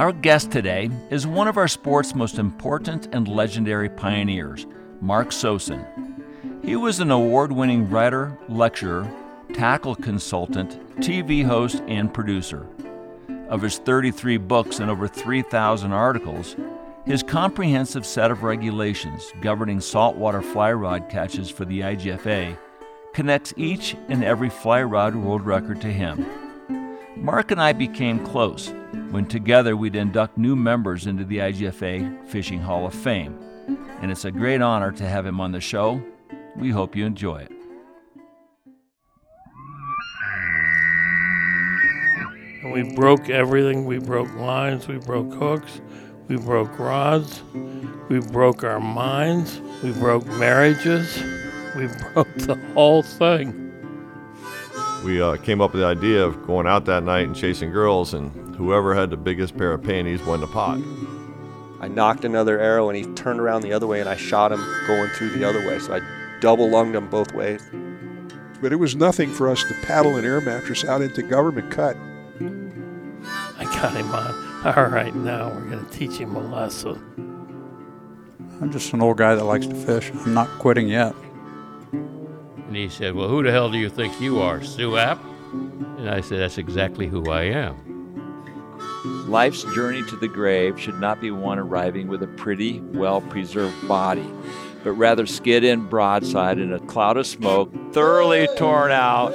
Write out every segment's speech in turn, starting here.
Our guest today is one of our sport's most important and legendary pioneers, Mark Sosin. He was an award winning writer, lecturer, tackle consultant, TV host, and producer. Of his 33 books and over 3,000 articles, his comprehensive set of regulations governing saltwater fly rod catches for the IGFA connects each and every fly rod world record to him. Mark and I became close when together we'd induct new members into the IGFA Fishing Hall of Fame. And it's a great honor to have him on the show. We hope you enjoy it. We broke everything. We broke lines, we broke hooks, we broke rods, we broke our minds, we broke marriages, we broke the whole thing. We uh, came up with the idea of going out that night and chasing girls, and whoever had the biggest pair of panties won the pot. I knocked another arrow and he turned around the other way and I shot him going through the other way. So I double lunged him both ways. But it was nothing for us to paddle an air mattress out into government cut. I got him on. All right, now we're going to teach him a lesson. I'm just an old guy that likes to fish. I'm not quitting yet. And he said, Well, who the hell do you think you are, Sue App? And I said, That's exactly who I am. Life's journey to the grave should not be one arriving with a pretty, well preserved body, but rather skid in broadside in a cloud of smoke, thoroughly torn out,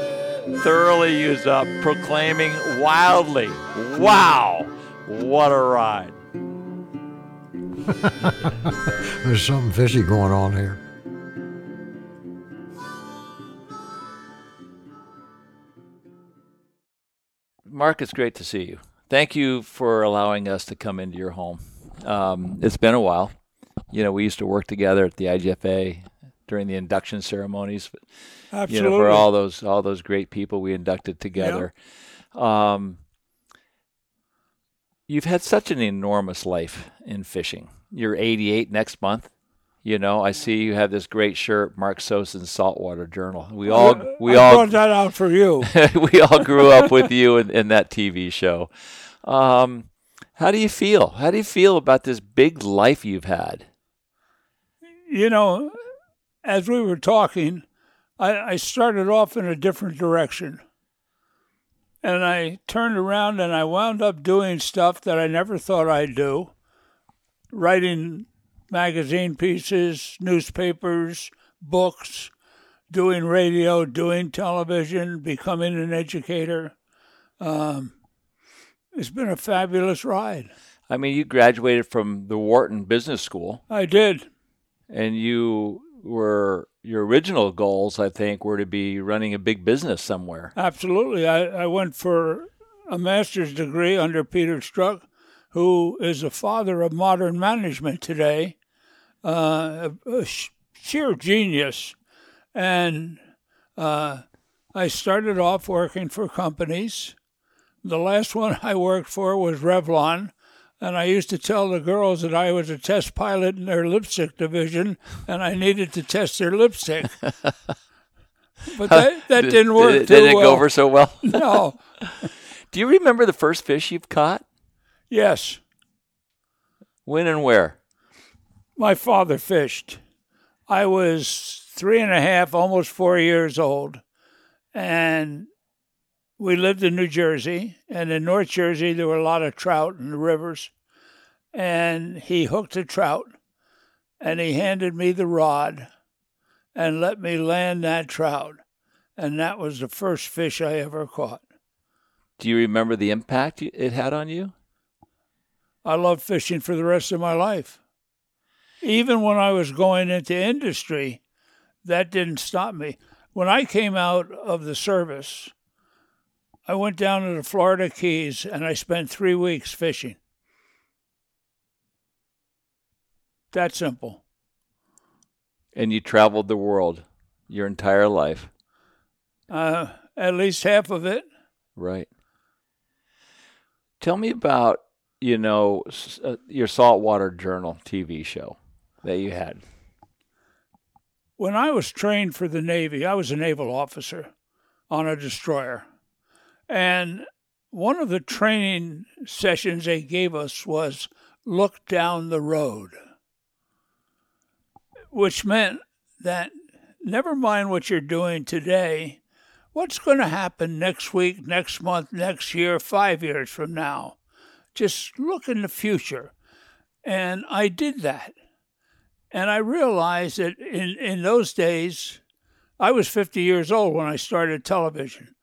thoroughly used up, proclaiming wildly, Wow, what a ride! There's something fishy going on here. Mark, it's great to see you. Thank you for allowing us to come into your home. Um, it's been a while. You know, we used to work together at the IGFA during the induction ceremonies. Absolutely. You know, for all those all those great people we inducted together. Um, you've had such an enormous life in fishing. You're 88 next month. You know, I see you have this great shirt, Mark Sosin's Saltwater Journal. We all we I all brought that out for you. we all grew up with you in, in that TV show. Um, how do you feel? How do you feel about this big life you've had? you know, as we were talking, I, I started off in a different direction. And I turned around and I wound up doing stuff that I never thought I'd do writing magazine pieces, newspapers, books, doing radio, doing television, becoming an educator. Um, it's been a fabulous ride. I mean, you graduated from the Wharton Business School, I did. and you were your original goals, I think, were to be running a big business somewhere. Absolutely. I, I went for a master's degree under Peter Drucker, who is the father of modern management today, uh, a, sheer genius. And uh, I started off working for companies. The last one I worked for was Revlon. And I used to tell the girls that I was a test pilot in their lipstick division and I needed to test their lipstick. But that, that Did- didn't work Did, it- too did it well. go over so well? No. Do you remember the first fish you've caught? Yes. When and where? My father fished. I was three and a half, almost four years old. And we lived in New Jersey. And in North Jersey, there were a lot of trout in the rivers. And he hooked a trout and he handed me the rod and let me land that trout. And that was the first fish I ever caught. Do you remember the impact it had on you? I loved fishing for the rest of my life. Even when I was going into industry, that didn't stop me. When I came out of the service, I went down to the Florida Keys and I spent three weeks fishing. That simple. And you traveled the world your entire life, Uh, at least half of it. right? Tell me about you know uh, your saltwater journal TV show that you had. When I was trained for the Navy, I was a naval officer on a destroyer. And one of the training sessions they gave us was look down the road, which meant that never mind what you're doing today, what's going to happen next week, next month, next year, five years from now? Just look in the future. And I did that. And I realized that in, in those days, I was 50 years old when I started television.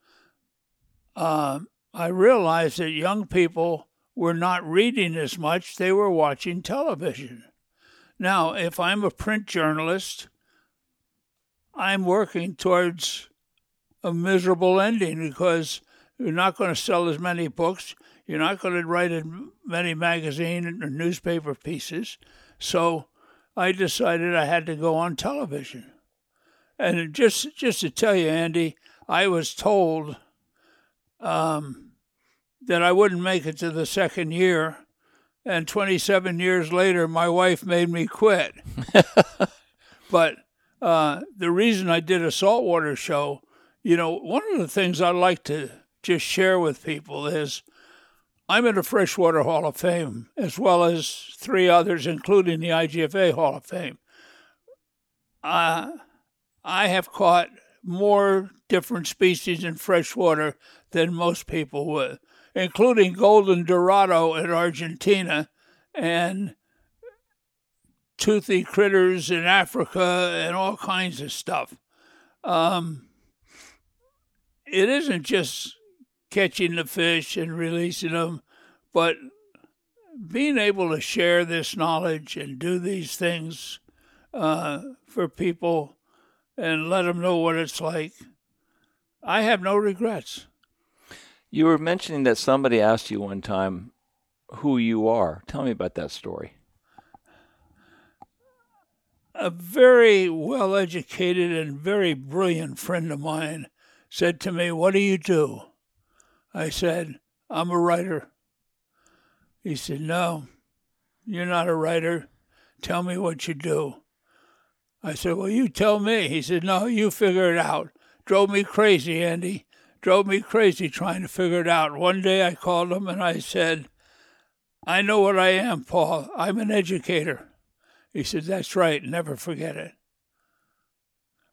Um, I realized that young people were not reading as much, they were watching television. Now, if I'm a print journalist, I'm working towards a miserable ending because you're not going to sell as many books. You're not going to write in many magazine and newspaper pieces. So I decided I had to go on television. And just just to tell you, Andy, I was told um, that I wouldn't make it to the second year. And 27 years later, my wife made me quit. but uh, the reason I did a saltwater show, you know, one of the things I like to just share with people is I'm in the Freshwater Hall of Fame, as well as three others, including the IGFA Hall of Fame. Uh, I have caught more different species in freshwater than most people would, including golden dorado in Argentina and toothy critters in Africa and all kinds of stuff. Um, it isn't just catching the fish and releasing them, but being able to share this knowledge and do these things uh, for people and let them know what it's like. I have no regrets. You were mentioning that somebody asked you one time who you are. Tell me about that story. A very well educated and very brilliant friend of mine said to me, What do you do? I said, I'm a writer. He said, No, you're not a writer. Tell me what you do. I said, Well, you tell me. He said, No, you figure it out. Drove me crazy, Andy. Drove me crazy trying to figure it out. One day I called him and I said, I know what I am, Paul. I'm an educator. He said, That's right. Never forget it.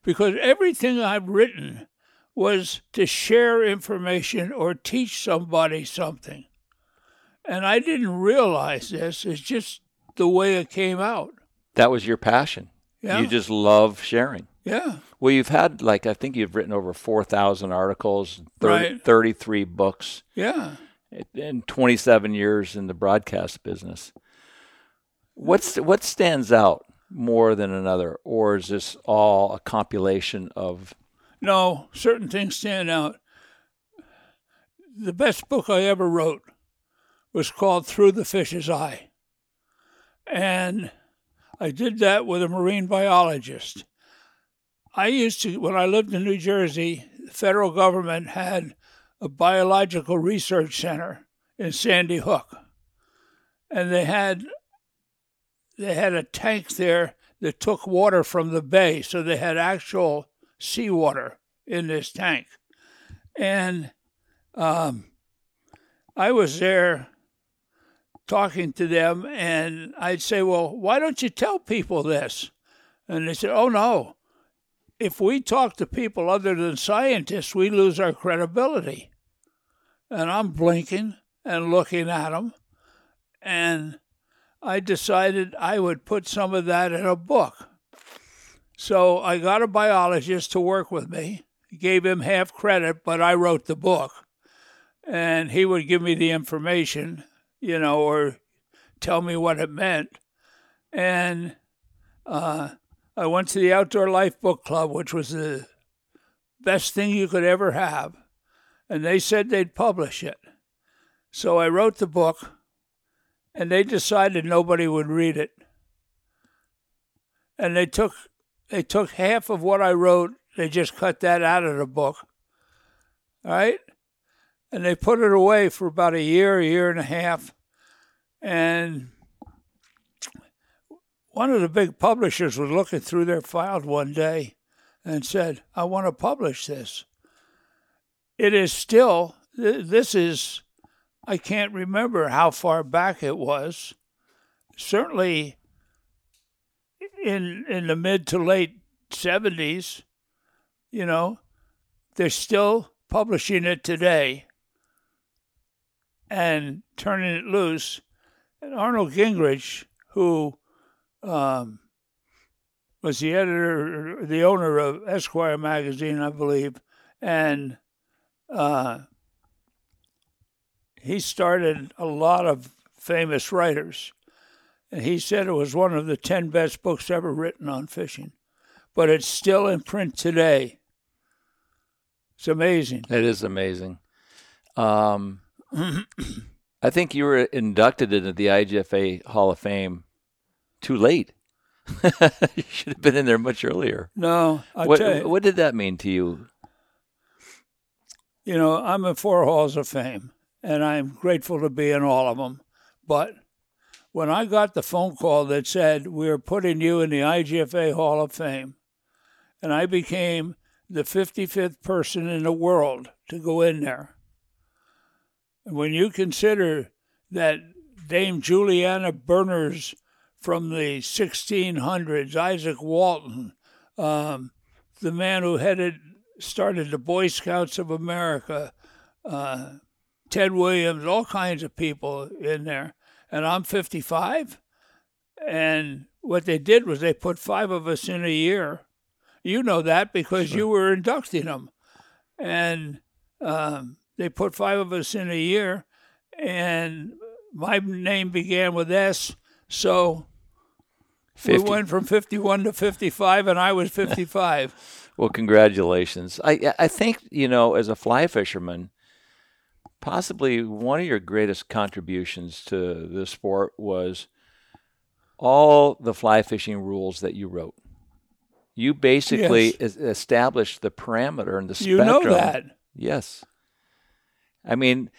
Because everything I've written was to share information or teach somebody something. And I didn't realize this. It's just the way it came out. That was your passion. Yeah. You just love sharing. Yeah. Well, you've had, like, I think you've written over 4,000 articles, 30, Right. 33 books, Yeah. In 27 years in the broadcast business. What's What stands out more than another? Or is this all a compilation of. No, certain things stand out. The best book I ever wrote was called Through the Fish's Eye. And I did that with a marine biologist. I used to, when I lived in New Jersey, the federal government had a biological research center in Sandy Hook. And they had they had a tank there that took water from the bay, so they had actual seawater in this tank. And um, I was there talking to them, and I'd say, Well, why don't you tell people this? And they said, Oh, no. If we talk to people other than scientists, we lose our credibility. And I'm blinking and looking at them, and I decided I would put some of that in a book. So I got a biologist to work with me, gave him half credit, but I wrote the book. And he would give me the information, you know, or tell me what it meant. And uh, I went to the Outdoor Life Book Club, which was the best thing you could ever have. And they said they'd publish it. So I wrote the book and they decided nobody would read it. And they took they took half of what I wrote, they just cut that out of the book. Right? And they put it away for about a year, a year and a half. And one of the big publishers was looking through their files one day and said, I want to publish this. It is still this is, I can't remember how far back it was. Certainly in in the mid to late 70s, you know, they're still publishing it today and turning it loose. And Arnold Gingrich, who um, was the editor, the owner of Esquire magazine, I believe, and uh, he started a lot of famous writers. He said it was one of the 10 best books ever written on fishing. But it's still in print today. It's amazing. It is amazing. Um, I think you were inducted into the IGFA Hall of Fame too late. you should have been in there much earlier. No, I what, tell you, what did that mean to you? you know, I'm in four halls of fame, and I'm grateful to be in all of them. But when I got the phone call that said we're putting you in the IGFA Hall of Fame, and I became the 55th person in the world to go in there. And when you consider that Dame Juliana Berners from the 1600s, Izaak Walton, um, the man who headed started the Boy Scouts of America, uh, Ted Williams, all kinds of people in there. And I'm 55. And what they did was they put five of us in a year. You know that because you were inducting them. And um, they put five of us in a year. And my name began with S. So 50. we went from 51 to 55, and I was 55. Well, congratulations. I I think you know, as a fly fisherman, possibly one of your greatest contributions to the sport was all the fly fishing rules that you wrote. You basically Yes. established the parameter and the spectrum. you know that. Yes. I mean,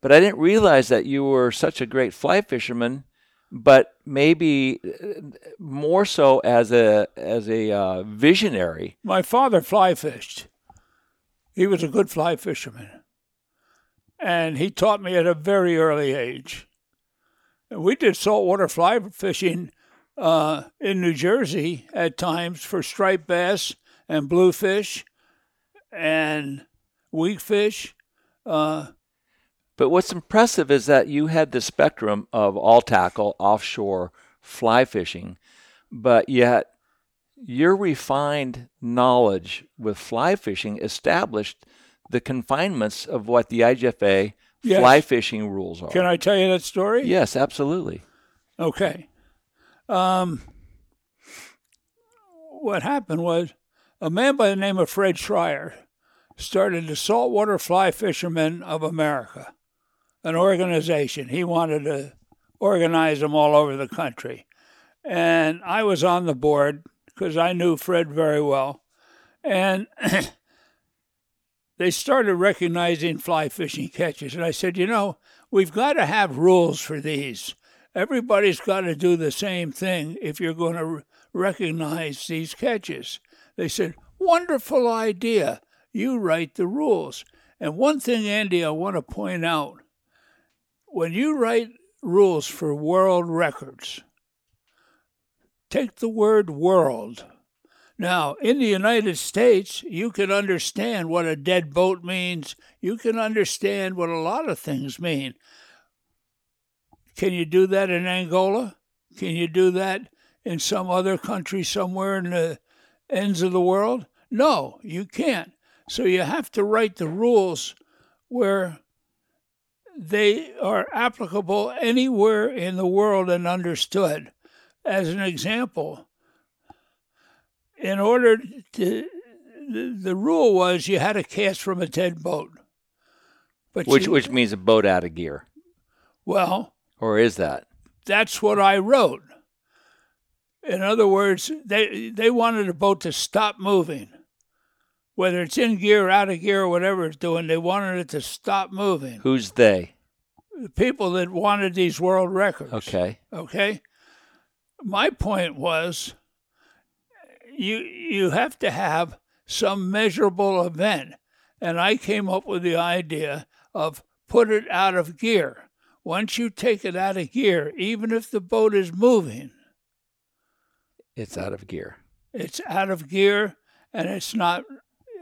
but I didn't realize that you were such a great fly fisherman, but maybe uh, more so as a as a uh, visionary. My father fly fished. He was a good fly fisherman. And he taught me at a very early age. We did saltwater fly fishing uh, in New Jersey at times for striped bass and bluefish and weakfish. Uh, But what's impressive is that you had the spectrum of all tackle, offshore, fly fishing, but yet your refined knowledge with fly fishing established the confinements of what the IGFA Yes. fly fishing rules are. can I tell you that story? Yes, absolutely. Okay. Um, what happened was a man by the name of Fred Schreier started the Saltwater Fly Fishermen of America, an organization. He wanted to organize them all over the country. And I was on the board because I knew Fred very well. And they started recognizing fly fishing catches. And I said, you know, we've got to have rules for these. Everybody's got to do the same thing if you're going to recognize these catches. They said, wonderful idea. You write the rules. And one thing, Andy, I want to point out when you write rules for world records, take the word world. Now, in the United States, you can understand what a dead boat means. You can understand what a lot of things mean. Can you do that in Angola? Can you do that in some other country somewhere in the ends of the world? No, you can't. So you have to write the rules where they are applicable anywhere in the world and understood. As an example, in order to, the, the rule was you had to cast from a dead boat. But Which you- which means a boat out of gear. well, Or is that? that's what I wrote. In other words, they they wanted a boat to stop moving. Whether it's in gear, or out of gear, or whatever it's doing, they wanted it to stop moving. Who's they? The people that wanted these world records. Okay. Okay. My point was you you have to have some measurable event. And I came up with the idea of put it out of gear. Once you take it out of gear, even if the boat is moving, It's out of gear. it's out of gear and it's not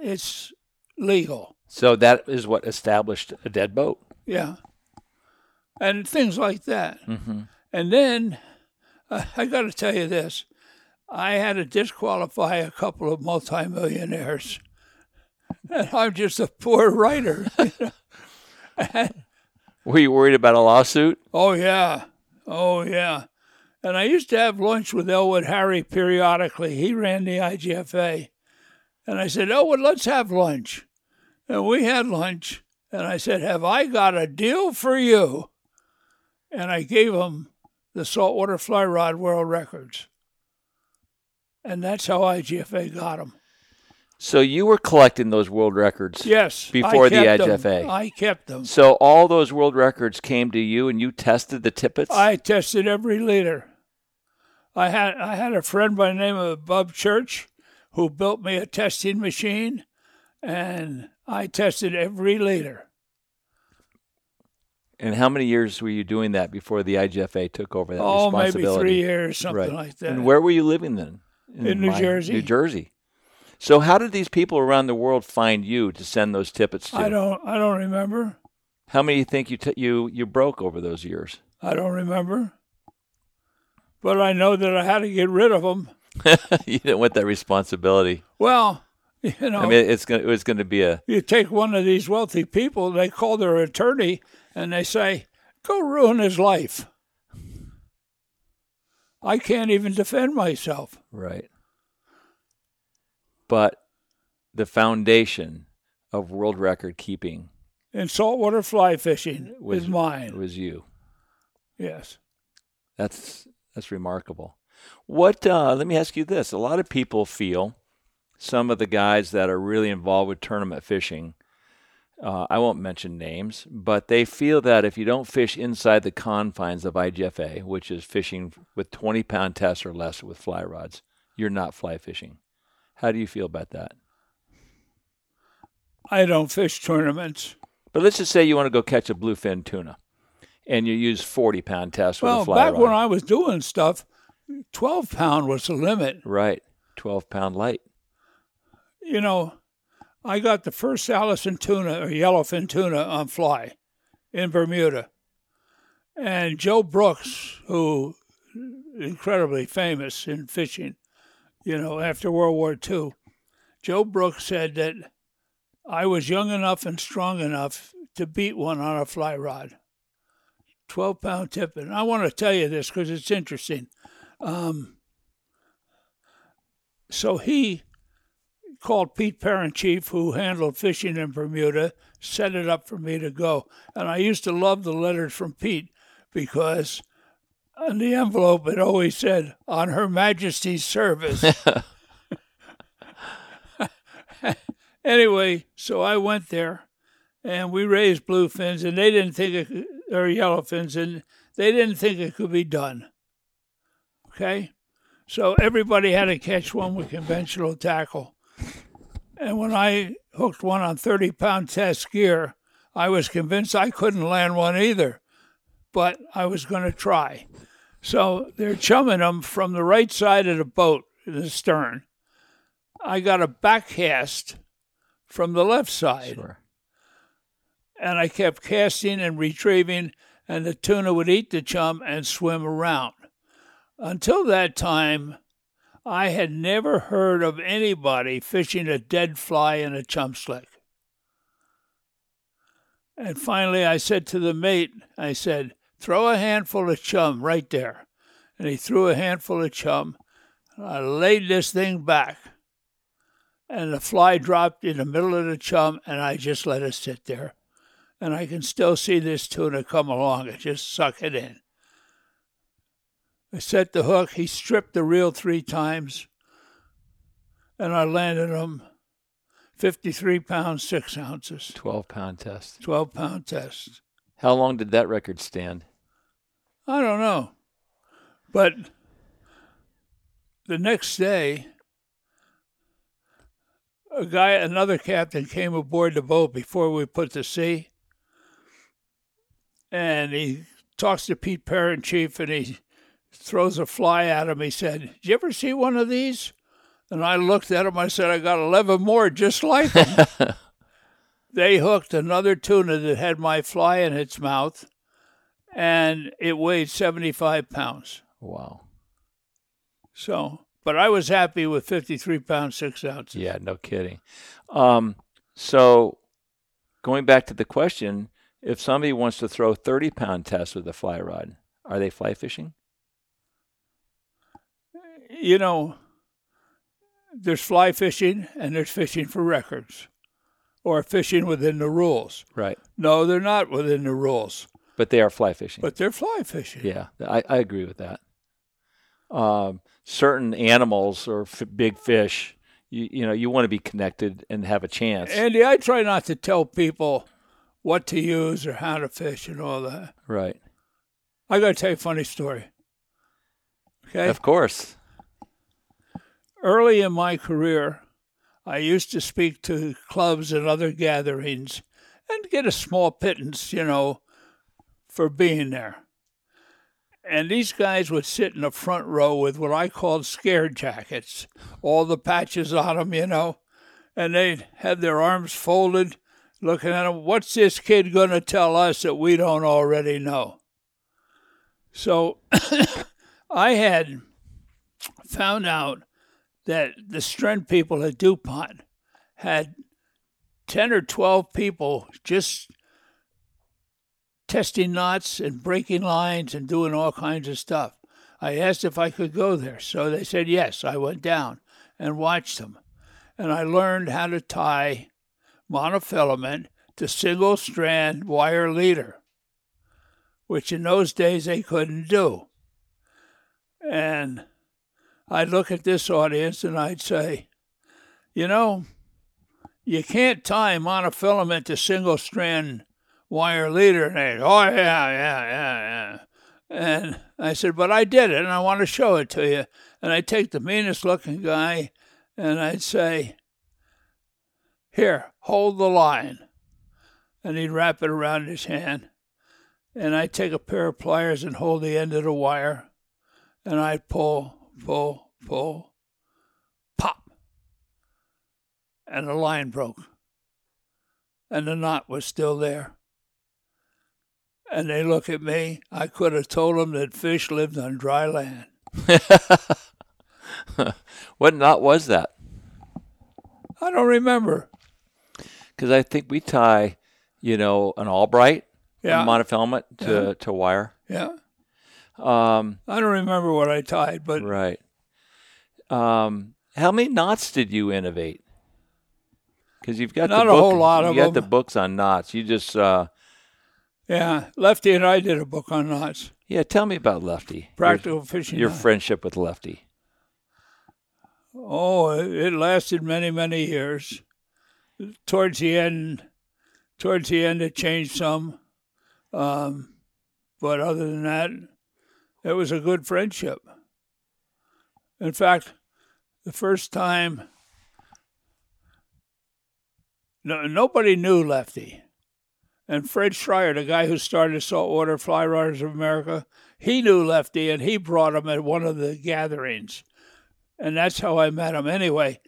it's legal. So that is what established a dead boat. Yeah. And things like that. Mm-hmm. And then uh, I got to tell you this I had to disqualify a couple of multimillionaires. And I'm just a poor writer. you know. And- Were you worried about a lawsuit? oh, yeah. Oh, yeah. And I used to have lunch with Elwood Harry periodically. He ran the IGFA. And I said, Elwood, let's have lunch. And we had lunch. And I said, Have I got a deal for you? And I gave him the saltwater fly rod world records. And that's how IGFA got them. So you were collecting those world records. Yes. Before the. IGFA. I kept them. So all those world records came to you, and you tested the tippets. I tested every leader. I had I had a friend by the name of Bob Church who built me a testing machine, and I tested every leader. and how many years were you doing that before the IGFA took over that Oh, maybe three years, something Right. like that. And where were you living then? In New my- Jersey. New Jersey. So how did these people around the world find you to send those tippets to? I don't I don't remember. How many you think you t- you you broke over those years? I don't remember. But I know that I had to get rid of them. you didn't want that responsibility. Well, you know, I mean, it's gonna it was going to be a you take one of these wealthy people, they call their attorney, and they say, "Go ruin his life." I can't even defend myself. right. But the foundation of world record keeping And saltwater fly fishing was is mine. Was you? Yes. That's that's remarkable. What? Uh, let me ask you this: A lot of people feel some of the guys that are really involved with tournament fishing. Uh, I won't mention names, but they feel that if you don't fish inside the confines of IGFA, which is fishing with 20 pound tests or less with fly rods, you're not fly fishing. How do you feel about that? I don't fish tournaments. But let's just say you want to go catch a bluefin tuna, and you use 40 pound tests with Well, a fly back rod. when I was doing stuff, 12 pound was the limit. right, 12 pound light. You know, I got the first Allison tuna or yellowfin tuna on fly in Bermuda. And Joe Brooks, who incredibly famous in fishing, you know, after World War II, Joe Brooks said that I was young enough and strong enough to beat one on a fly rod. 12 pound tip. And I want to tell you this because it's interesting. Um, so he called Pete Perinchief, who handled fishing in Bermuda, set it up for me to go. And I used to love the letters from Pete because on the envelope it always said, on Her Majesty's service. anyway, so I went there and we raised bluefins and they didn't think it could, or yellowfins and they didn't think it could be done. Okay? So everybody had to catch one with conventional tackle. And when I hooked one on 30 pound test gear, I was convinced I couldn't land one either, but I was going to try. So they're chumming them from the right side of the boat, in the stern. I got a back cast from the left side. Sure. And I kept casting and retrieving, and the tuna would eat the chum and swim around. Until that time, I had never heard of anybody fishing a dead fly in a chum slick. And finally, I said to the mate, I said, throw a handful of chum right there. And he threw a handful of chum. And I laid this thing back. And the fly dropped in the middle of the chum, and I just let it sit there. And I can still see this tuna come along and just suck it in. I set the hook. He stripped the reel three times, and I landed him 53 pounds, 6 ounces, 12 pound test. 12 pound test. How long did that record stand? I don't know. But the next day, a guy, another captain came aboard the boat before we put to sea, and he talks to Pete Perinchief, and he throws a fly at him. He said, "Did you ever see one of these?" And I looked at him. I said, "I got eleven more just like them." they hooked another tuna that had my fly in its mouth, and it weighed seventy-five pounds. Wow. So, but I was happy with fifty-three pounds six ounces. Yeah, no kidding. Um, so, going back to the question, if somebody wants to throw 30 pound tests with a fly rod, are they fly fishing? You know, there's fly fishing and there's fishing for records or fishing within the rules. Right. No, they're not within the rules, But they are fly fishing. but they're fly fishing. yeah, I, I agree with that. Um, certain animals or f- big fish, you, you know, you want to be connected and have a chance. Andy, I try not to tell people what to use or how to fish and all that. right. I got to tell you a funny story. Okay. Of course. Early in my career, I used to speak to clubs and other gatherings and get a small pittance, you know, for being there. And these guys would sit in the front row with what I called scare jackets, all the patches on them, you know, and they'd have their arms folded, looking at them. What's this kid going to tell us that we don't already know? So I had found out that the strength people at DuPont had 10 or 12 people just testing knots and breaking lines and doing all kinds of stuff. I asked if I could go there. So they said yes. I went down and watched them. And I learned how to tie monofilament to single strand wire leader, which in those days they couldn't do. And I'd look at this audience and I'd say, you know, you can't tie monofilament to single strand wire leader. And they, oh, yeah, yeah, yeah, yeah. And I said, but I did it and I want to show it to you. And I'd take the meanest looking guy and I'd say, here, hold the line. And he'd wrap it around his hand. And I'd take a pair of pliers and hold the end of the wire. And I'd pull, pull, pull, pop. And the line broke. And the knot was still there. And they look at me. I could have told them that fish lived on dry land. what knot was that? I don't remember. Because I think we tie, you know, an Albright, Yeah. a monofilament to, Yeah. to wire. Yeah. Um, I don't remember what I tied, but right. Um, how many knots did you innovate? Because you've got Not the a book, whole lot of you got the books on knots. You just uh, yeah, Lefty and I did a book on knots. yeah. Tell me about Lefty. Practical Your, fishing. your knot. friendship with Lefty. Oh, it it lasted many, many years. Towards the end, towards the end, it changed some, um, but other than that, it was a good friendship. In fact, the first time, no, nobody knew Lefty, and Fred Schreier, the guy who started Saltwater Fly Rodders of America, he knew Lefty, and he brought him at one of the gatherings and that's how I met him. Anyway,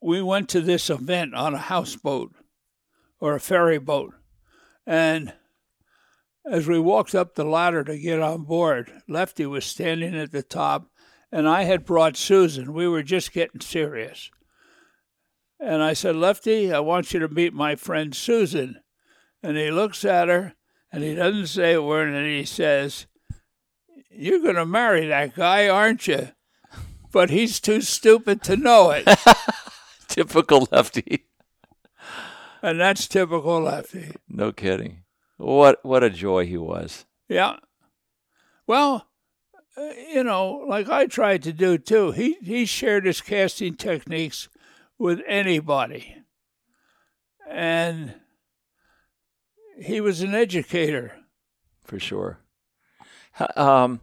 we went to this event on a houseboat or a ferry boat, and as we walked up the ladder to get on board, Lefty was standing at the top, and I had brought Susan. We were just getting serious. And I said, Lefty, I want you to meet my friend Susan. And he looks at her, and he doesn't say a word, and he says, You're going to marry that guy, aren't you? but he's too stupid to know it. Typical Lefty. and that's typical Lefty. No kidding. What what a joy he was. Yeah. Well, uh, you know, like I tried to do too. He he shared his casting techniques with anybody. And he was an educator. for sure. How, um,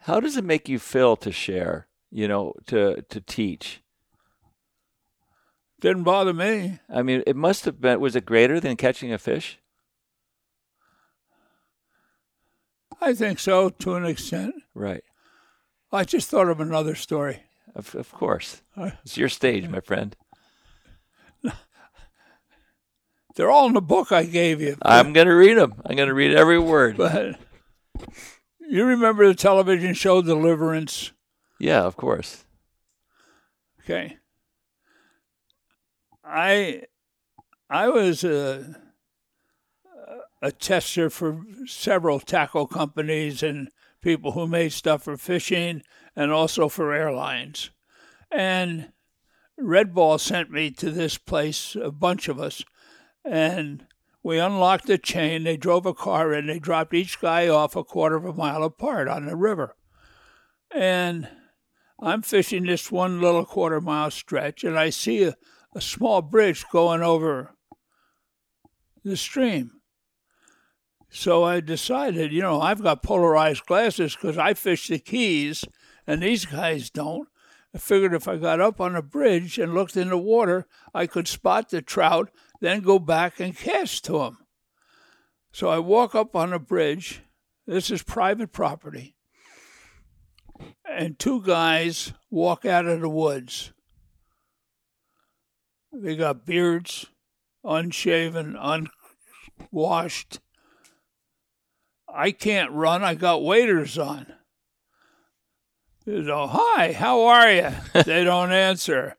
how does it make you feel to share? You know, to to teach. Didn't bother me. I mean, it must have been. Was it greater than catching a fish? I think so to an extent. Right. I just thought of another story. Of, of course. Uh, It's your stage, my friend. They're all in the book I gave you. I'm going to read them. I'm going to read every word. But you remember the television show Deliverance? Yeah, of course. Okay. I I was a a tester for several tackle companies and people who made stuff for fishing and also for airlines. And Red Ball sent me to this place, a bunch of us, and we unlocked the chain. They drove a car and They dropped each guy off a quarter of a mile apart on the river. And I'm fishing this one little quarter mile stretch, and I see a, a small bridge going over the stream. So I decided, you know, I've got polarized glasses because I fish the Keys, and these guys don't. I figured if I got up on a bridge and looked in the water, I could spot the trout, then go back and cast to them. So I walk up on a bridge. This is private property. And two guys walk out of the woods. They got beards, unshaven, unwashed. I can't run. I got waiters on. They go, hi, how are you? they don't answer.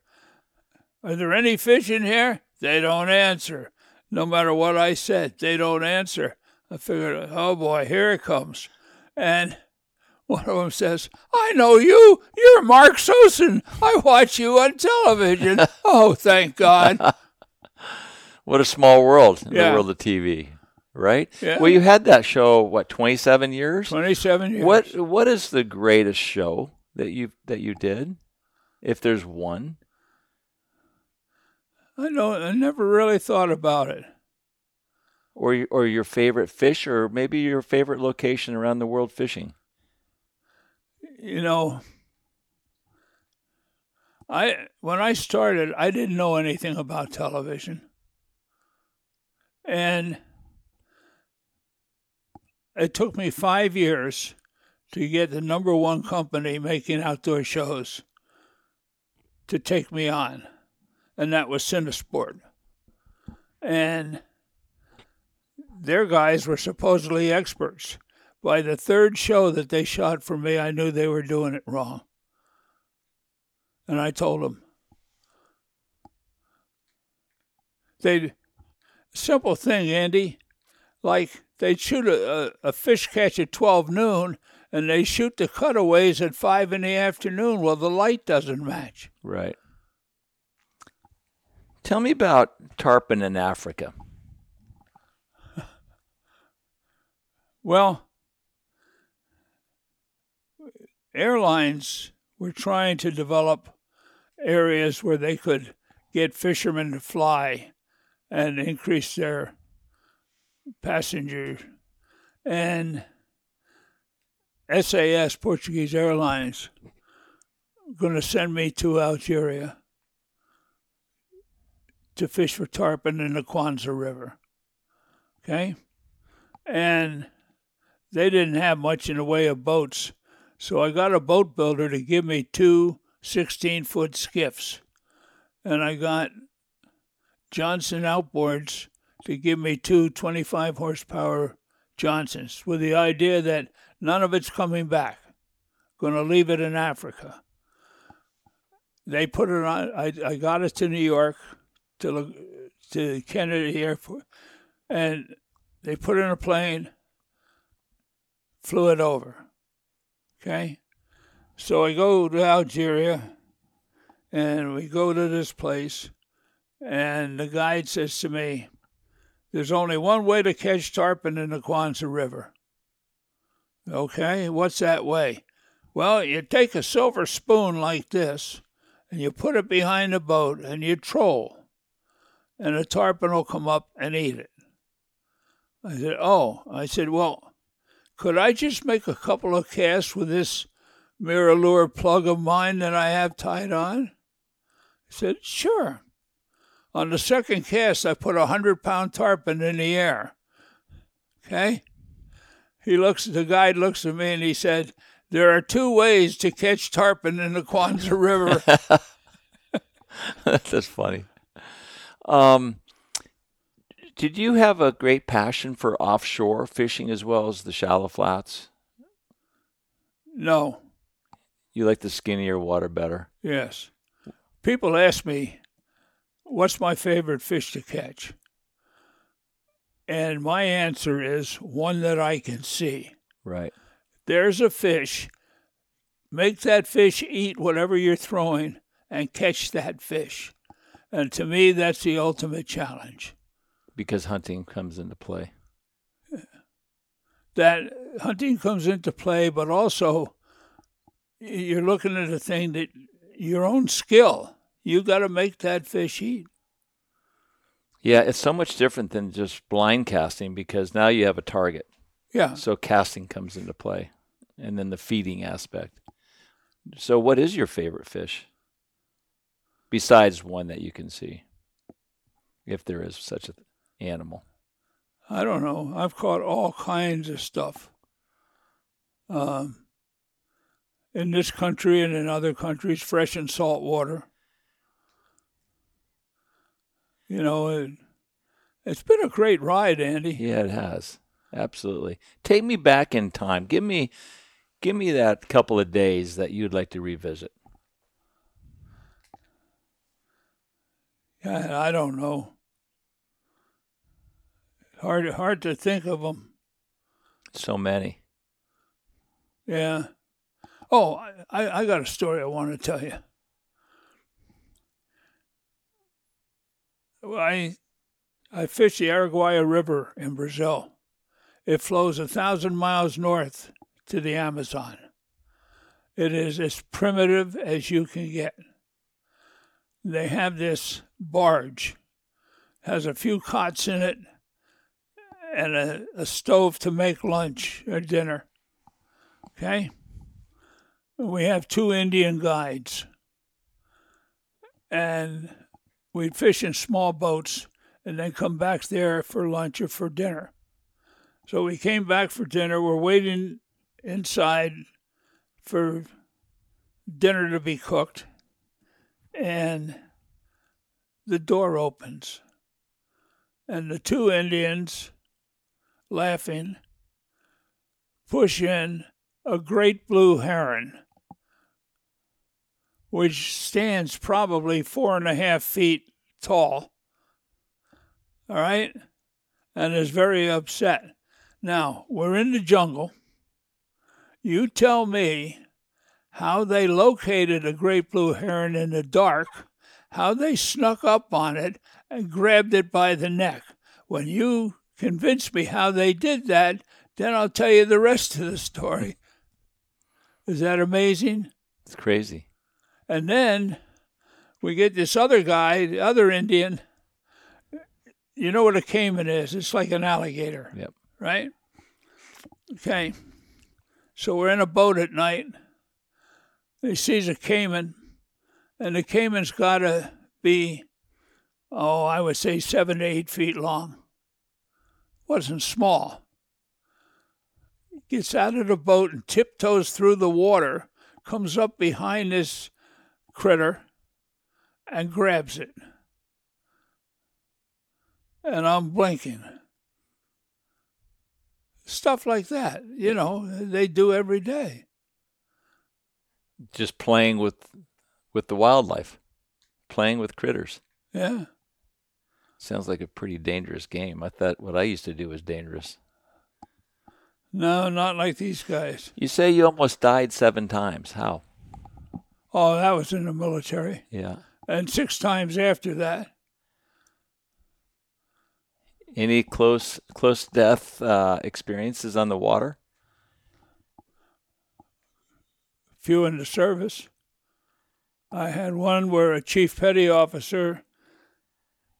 Are there any fish in here? They don't answer. No matter what I said, they don't answer. I figured, oh boy, here it comes. And one of them says, I know you. You're Mark Sosin. I watch you on television. oh, thank God. What a small world in Yeah. the world of TV, right? Yeah. Well, you had that show what 27 years? 27 years. What what is the greatest show that you that you did? If there's one, I know. I never really thought about it. or or your favorite fish, or maybe your favorite location around the world fishing. you know i when i started i didn't know anything about television and it took me five years to get the number one company making outdoor shows to take me on and that was cinesport and their guys were supposedly experts by the third show that they shot for me, I knew they were doing it wrong. And I told them. They'd, simple thing, Andy, like they'd shoot a, a, a fish catch at 12 noon and they shoot the cutaways at 5 in the afternoon. Well, the light doesn't match. Right. Tell me about tarpon in Africa. Well, airlines were trying to develop areas where they could get fishermen to fly and increase their passenger. And SAS, Portuguese Airlines, going to send me to Algeria to fish for tarpon in the Kwanza River. Okay? And they didn't have much in the way of boats. So I got a boat builder to give me two 16 foot skiffs. And I got Johnson outboards to give me two 25 horsepower Johnsons with the idea that none of it's coming back. Going to leave it in Africa. They put it on, I, I got it to New York, to, to Kennedy Airport, and they put it in a plane flew it over. Okay? So I go to Algeria and we go to this place, and the guide says to me, There's only one way to catch tarpon in the Kwanza River. Okay, what's that way? Well, you take a silver spoon like this, and you put it behind the boat, and you troll, and the tarpon will come up and eat it. I said, Oh, I said, Well, could I just make a couple of casts with this MirrOlure plug of mine that I have tied on? He said, Sure. On the second cast, I put a hundred pound tarpon in the air. Okay? he looks. The guide looks at me and he said, "There are two ways to catch tarpon in the Kwanza River." That's funny. Um, did you have a great passion for offshore fishing as well as the shallow flats? no. You like the skinnier water better? Yes. People ask me, "What's my favorite fish to catch?" And my answer is one that I can see. Right. there's a fish. Make that fish eat whatever you're throwing and catch that fish. And to me, that's the ultimate challenge. Because hunting comes into play. That hunting comes into play, but also you're looking at a thing that your own skill. You got to make that fish eat. Yeah, it's so much different than just blind casting because now you have a target. Yeah. So casting comes into play, and then the feeding aspect. So, what is your favorite fish besides one that you can see, if there is such an animal? I don't know. I've caught all kinds of stuff. Um, in this country and in other countries, fresh and salt water. You know, it, it's been a great ride, Andy. Yeah, it has. Absolutely. Take me back in time. Give me, give me that couple of days that you'd like to revisit. Yeah, I don't know. Hard, hard to think of them. So many. Yeah. Oh, I, I got a story I want to tell you. I, I fish the Araguaia River in Brazil. It flows a thousand miles north to the Amazon. It is as primitive as you can get. They have this barge, has a few cots in it, and a, a stove to make lunch or dinner. Okay? We have two Indian guides. And we'd fish in small boats and then come back there for lunch or for dinner. So we came back for dinner. We're waiting inside for dinner to be cooked. And the door opens. And the two Indians, laughing, push in a great blue heron, which stands probably four and a half feet tall. All right? And is very upset. Now, we're in the jungle. You tell me how they located a great blue heron in the dark, how they snuck up on it and grabbed it by the neck. When you convince me how they did that, then I'll tell you the rest of the story. Is that amazing? It's crazy. And then we get this other guy, the other Indian. You know what a caiman is? It's like an alligator. Yep. Right? Okay. So we're in a boat at night. He sees a caiman, and the caiman's got to be, oh, I would say seven to eight feet long. Wasn't small. Gets out of the boat and tiptoes through the water, comes up behind this critter, and grabs it. And I'm blinking. Stuff like that, you know, they do every day. Just playing with with the wildlife, playing with critters. Yeah. Sounds like a pretty dangerous game. I thought what I used to do was dangerous. No, not like these guys. You say you almost died seven times. How? Oh, that was in the military. Yeah. And six times after that. Any close close death uh, experiences on the water? Few in the service. I had one where a chief petty officer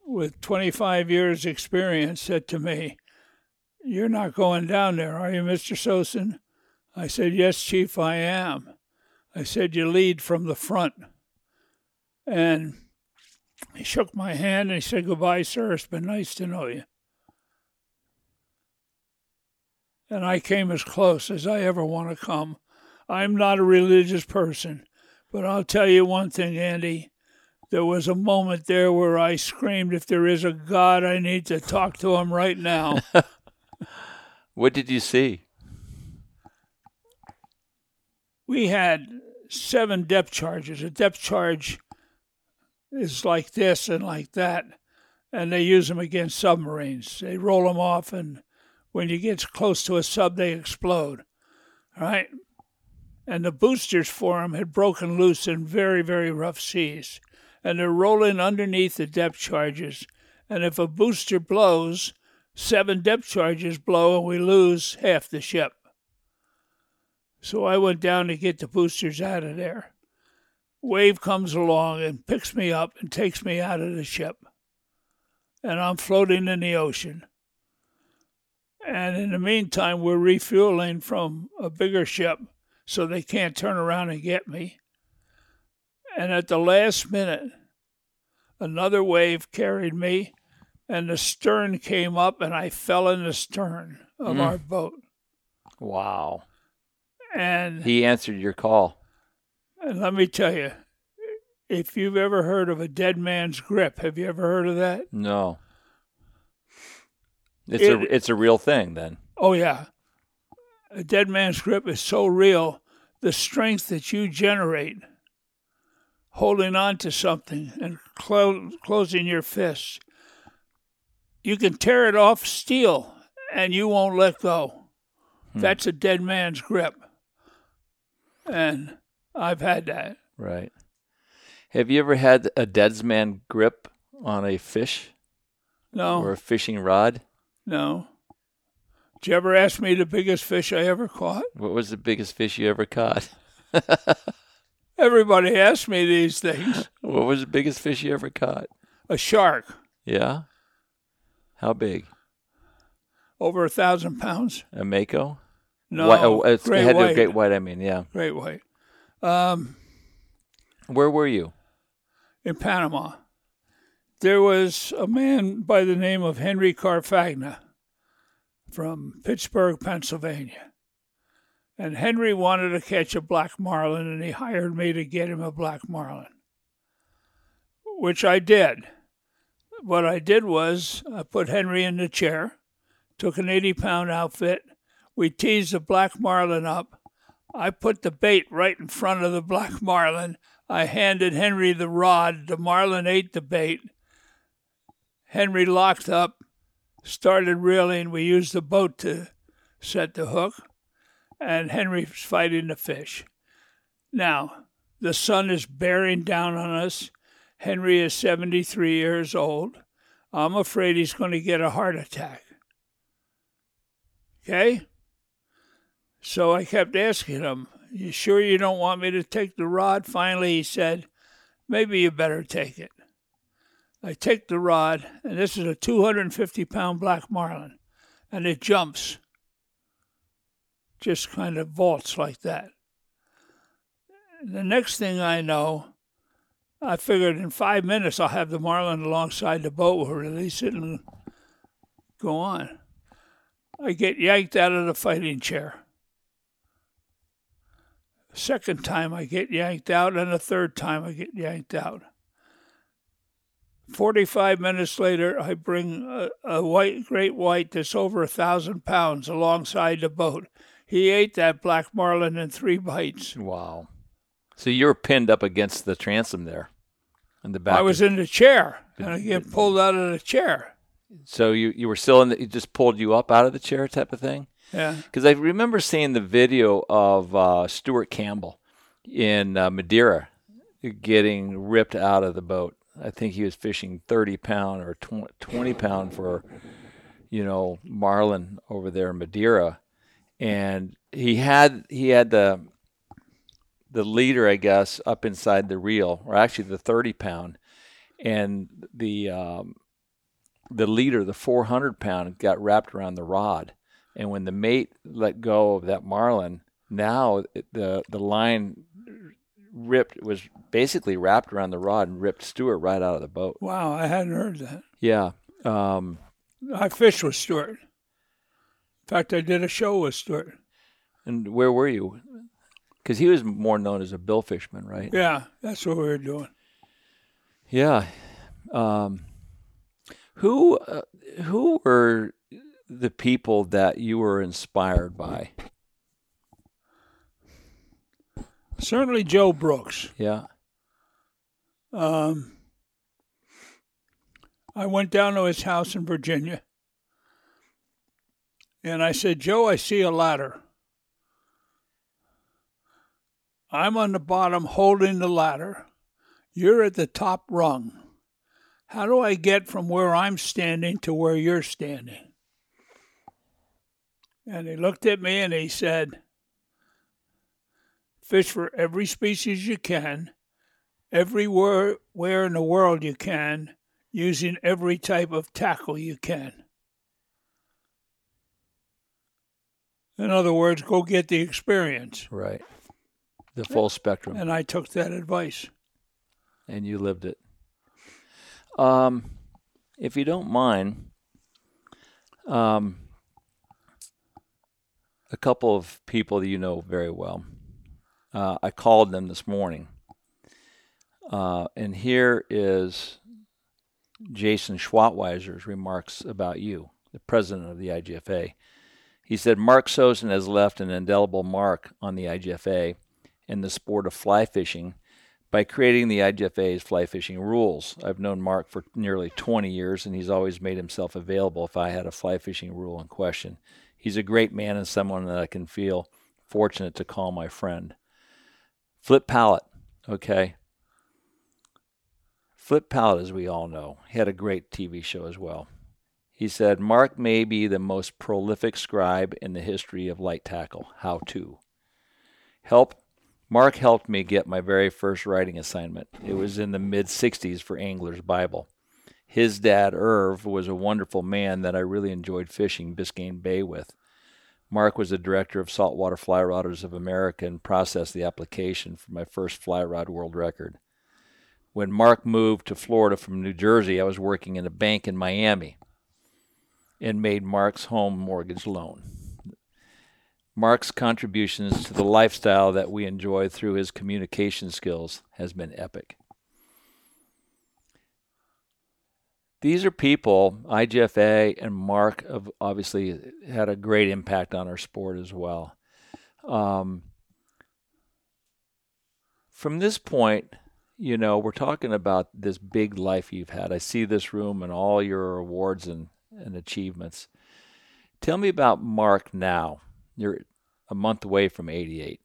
with 25 years' experience said to me, You're not going down there, are you, Mr. Sosin? I said, Yes, Chief, I am. I said, You lead from the front. And he shook my hand and he said, Goodbye, sir. It's been nice to know you. and I came as close as I ever want to come. I'm not a religious person, but I'll tell you one thing, Andy. There was a moment there where I screamed, If there is a God, I need to talk to him right now. What did you see? we had seven depth charges. A depth charge is like this and like that, and they use them against submarines. They roll them off, and when you get close to a sub, they explode. All right? And the boosters for them had broken loose in very, very rough seas, and they're rolling underneath the depth charges. And if a booster blows, seven depth charges blow, and we lose half the ship. So I went down to get the boosters out of there. Wave comes along and picks me up and takes me out of the ship. And I'm floating in the ocean. And in the meantime, we're refueling from a bigger ship so they can't turn around and get me. And at the last minute, another wave carried me, and the stern came up, and I fell in the stern of Mm. our boat. Wow. And He answered your call. And let me tell you, if you've ever heard of a dead man's grip, have you ever heard of that? No. It's It- a it's a real thing then. Oh, yeah. A dead man's grip is so real, the strength that you generate holding on to something and clo- closing your fists, you can tear it off steel and you won't let go. Hmm. That's a dead man's grip. And I've had that. Right. Have you ever had a deadsman grip on a fish No, or a fishing rod? no. Did you ever ask me the biggest fish I ever caught? What was the biggest fish you ever caught? Everybody asks me these things. What was the biggest fish you ever caught? A shark, Yeah. How big? over a thousand pounds. A mako? No, Whi- oh, it's, great it had to white. great white. I mean, yeah. Great white. Um, Where were you? in Panama, there was a man by the name of Henry Carfagna from Pittsburgh, Pennsylvania. And Henry wanted to catch a black marlin, and he hired me to get him a black marlin, which I did. What I did was I put Henry in the chair, took an 80 pound outfit, we teased the black marlin up. I put the bait right in front of the black marlin. I handed Henry the rod. The marlin ate the bait. Henry locked up, started reeling. We used the boat to set the hook, and Henry's fighting the fish. Now, the sun is bearing down on us. Henry is 73 years old. I'm afraid he's going to get a heart attack. Okay? So I kept asking him, You sure you don't want me to take the rod? Finally, he said, Maybe you better take it. I take the rod, and this is a 250 pound black marlin, and it jumps. Just kind of vaults like that. The next thing I know, I figured in five minutes I'll have the marlin alongside the boat. We'll release it and go on. I get yanked out of the fighting chair. Second time I get yanked out, and the third time I get yanked out. 45 minutes later, I bring a, a white, great white that's over a thousand pounds alongside the boat. He ate that black marlin in three bites. Wow. So you were pinned up against the transom there in the back. I was in the chair, and I get pulled out of the chair. so you, you were still in the, it just pulled you up out of the chair type of thing? Yeah. Because I remember seeing the video of uh, Stuart Campbell in uh, Madeira getting ripped out of the boat. I think he was fishing 30 pound or 20 pound for, you know, marlin over there in Madeira, and he had he had the the leader, I guess, up inside the reel, or actually the 30 pound, and the um, the leader, the 400 pound, got wrapped around the rod. And when the mate let go of that marlin, now the the line ripped was basically wrapped around the rod and ripped Stuart right out of the boat. Wow, I hadn't heard that. Yeah. Um, I fished with Stuart. In fact, I did a show with Stuart. And where were you? Because he was more known as a bill fisherman, right? Yeah, that's what we were doing. Yeah. Um, who uh, who were the people that you were inspired by? Certainly Joe Brooks. Yeah. Um, I went down to his house in Virginia and I said, Joe, I see a ladder. I'm on the bottom holding the ladder. You're at the top rung. How do I get from where I'm standing to where you're standing? And he looked at me and he said, Fish for every species you can, everywhere where in the world you can, using every type of tackle you can. In other words, go get the experience. Right. The full spectrum. And I took that advice. And you lived it. Um, if you don't mind, um, a couple of people that you know very well. Uh, I called them this morning. Uh, and here is Jason Schratwieser's remarks about you, the president of the IGFA. He said Mark Sosin has left an indelible mark on the IGFA and the sport of fly fishing by creating the IGFA's fly fishing rules. I've known Mark for nearly 20 years, and he's always made himself available if I had a fly fishing rule in question. He's a great man and someone that I can feel fortunate to call my friend. Flip Pallot, okay. Flip Pallot, as we all know, he had a great TV show as well. He said, Mark may be the most prolific scribe in the history of light tackle. How to? Help. Mark helped me get my very first writing assignment. It was in the mid 60s for Angler's Bible. His dad, Irv, was a wonderful man that I really enjoyed fishing Biscayne Bay with. Mark was the director of Saltwater Fly Rodders of America and processed the application for my first fly rod world record. When Mark moved to Florida from New Jersey, I was working in a bank in Miami and made Mark's home mortgage loan. Mark's contributions to the lifestyle that we enjoy through his communication skills has been epic. These are people, IGFA and Mark have obviously had a great impact on our sport as well. Um, from this point, you know, we're talking about this big life you've had. I see this room and all your awards and and achievements. Tell me about Mark now. You're a month away from 88.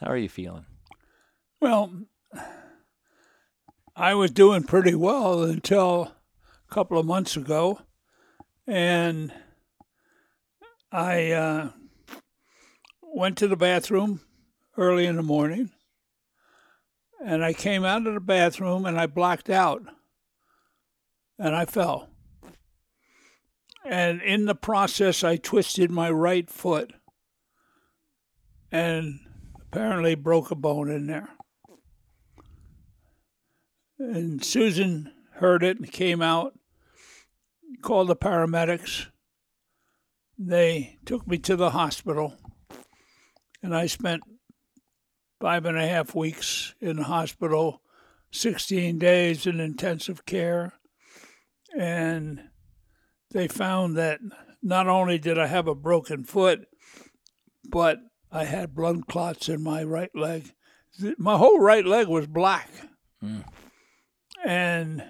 How are you feeling? Well, I was doing pretty well until a couple of months ago, and I uh, went to the bathroom early in the morning, and I came out of the bathroom and I blacked out, and I fell. And in the process, I twisted my right foot and apparently broke a bone in there. And Susan heard it and came out, called the paramedics. They took me to the hospital, and I spent five and a half weeks in the hospital, 16 days in intensive care, and they found that not only did I have a broken foot, but I had blood clots in my right leg. My whole right leg was black. Mm. And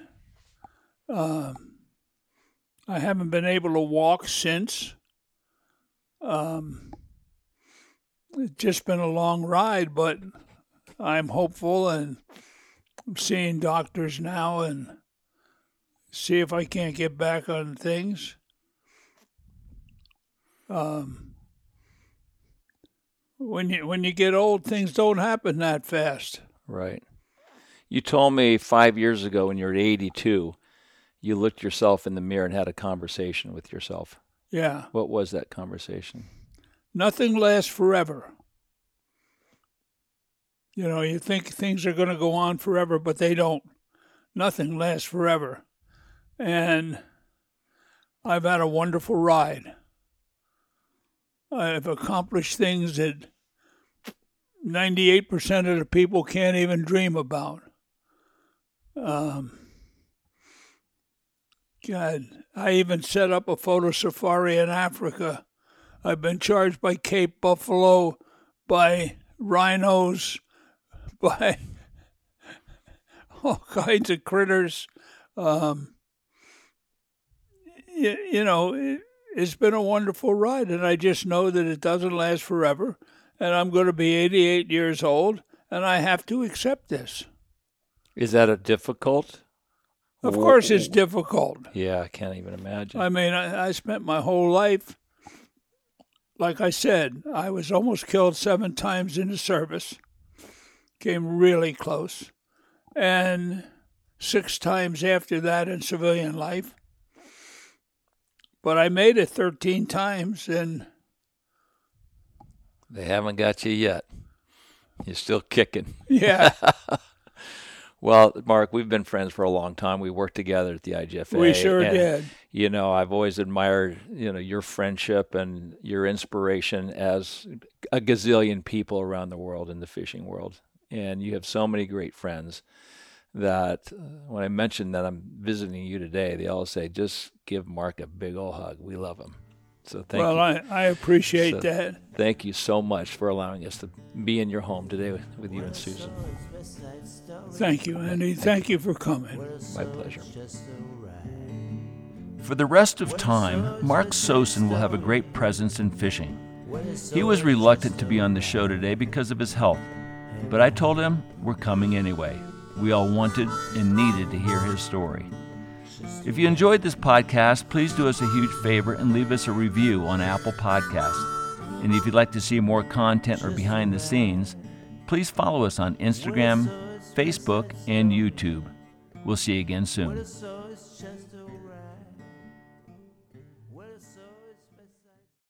um, I haven't been able to walk since. Um, it's just been a long ride, but I'm hopeful and I'm seeing doctors now and see if I can't get back on things. Um, when you when you get old, things don't happen that fast. Right. You told me five years ago when you were 82, you looked yourself in the mirror and had a conversation with yourself. Yeah. What was that conversation? Nothing lasts forever. You know, you think things are going to go on forever, but they don't. Nothing lasts forever and I've had a wonderful ride. I've accomplished things that 98% of the people can't even dream about. Um, God, I even set up a photo safari in Africa. I've been charged by Cape Buffalo, by rhinos, by all kinds of critters. Um, you, you know, it, it's been a wonderful ride, and I just know that it doesn't last forever. And I'm going to be 88 years old, and I have to accept this. Is that a difficult? Of course, it's difficult. Yeah, I can't even imagine. I mean, I, I spent my whole life, like I said, I was almost killed seven times in the service, came really close, and six times after that in civilian life. But I made it 13 times, and They haven't got you yet. You're still kicking. yeah, Well, Mark, we've been friends for a long time. We worked together at the IGFA. we sure and, did. You know, I've always admired, you know, your friendship and your inspiration as a gazillion people around the world in the fishing world. And you have so many great friends that uh, when I mention that I'm visiting you today, they all say, just give Mark a big old hug. We love him. So thank well, you. I, I appreciate So- that. Thank you so much for allowing us to be in your home today with, with you and Susan. Thank you, Andy. Thank you for coming. My pleasure. For the rest of time, Mark Sosin will have a great presence in fishing. He was reluctant to be on the show today because of his health, but I told him we're coming anyway. We all wanted and needed to hear his story. If you enjoyed this podcast, please do us a huge favor and leave us a review on Apple Podcasts. And if you'd like to see more content or behind the scenes, please follow us on Instagram, Facebook, and YouTube. We'll see you again soon.